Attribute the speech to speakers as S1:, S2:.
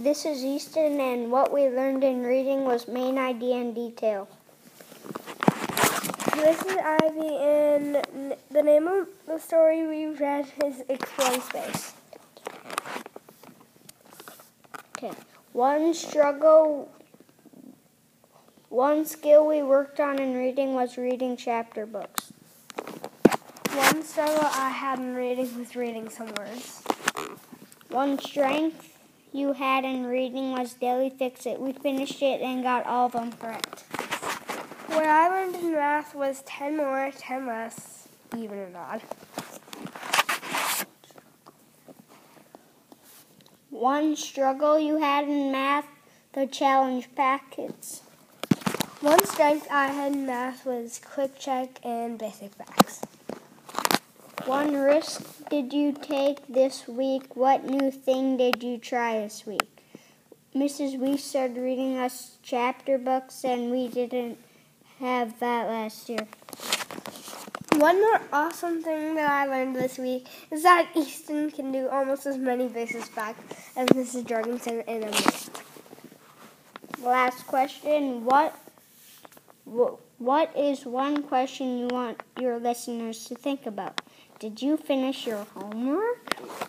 S1: This is Easton, and what we learned in reading was main idea and detail.
S2: This is Ivy, and the name of the story we read is Exploring Space.
S1: Okay. One struggle, one skill we worked on in reading was reading chapter books.
S2: One struggle I had in reading was reading some words.
S1: One strength you had in reading was daily fix it. We finished it and got all of them correct.
S2: What I learned in math was 10 more, 10 less, even and odd.
S1: One struggle you had in math, the challenge packets.
S2: One strength I had in math was quick check and basic facts.
S1: One risk did you take this week? What new thing did you try this week? Mrs. We started reading us chapter books and we didn't have that last year.
S2: One more awesome thing that I learned this week is that Easton can do almost as many basic back as Mrs. Jorgensen in a minute.
S1: Last question. What what is one question you want your listeners to think about? Did you finish your homework?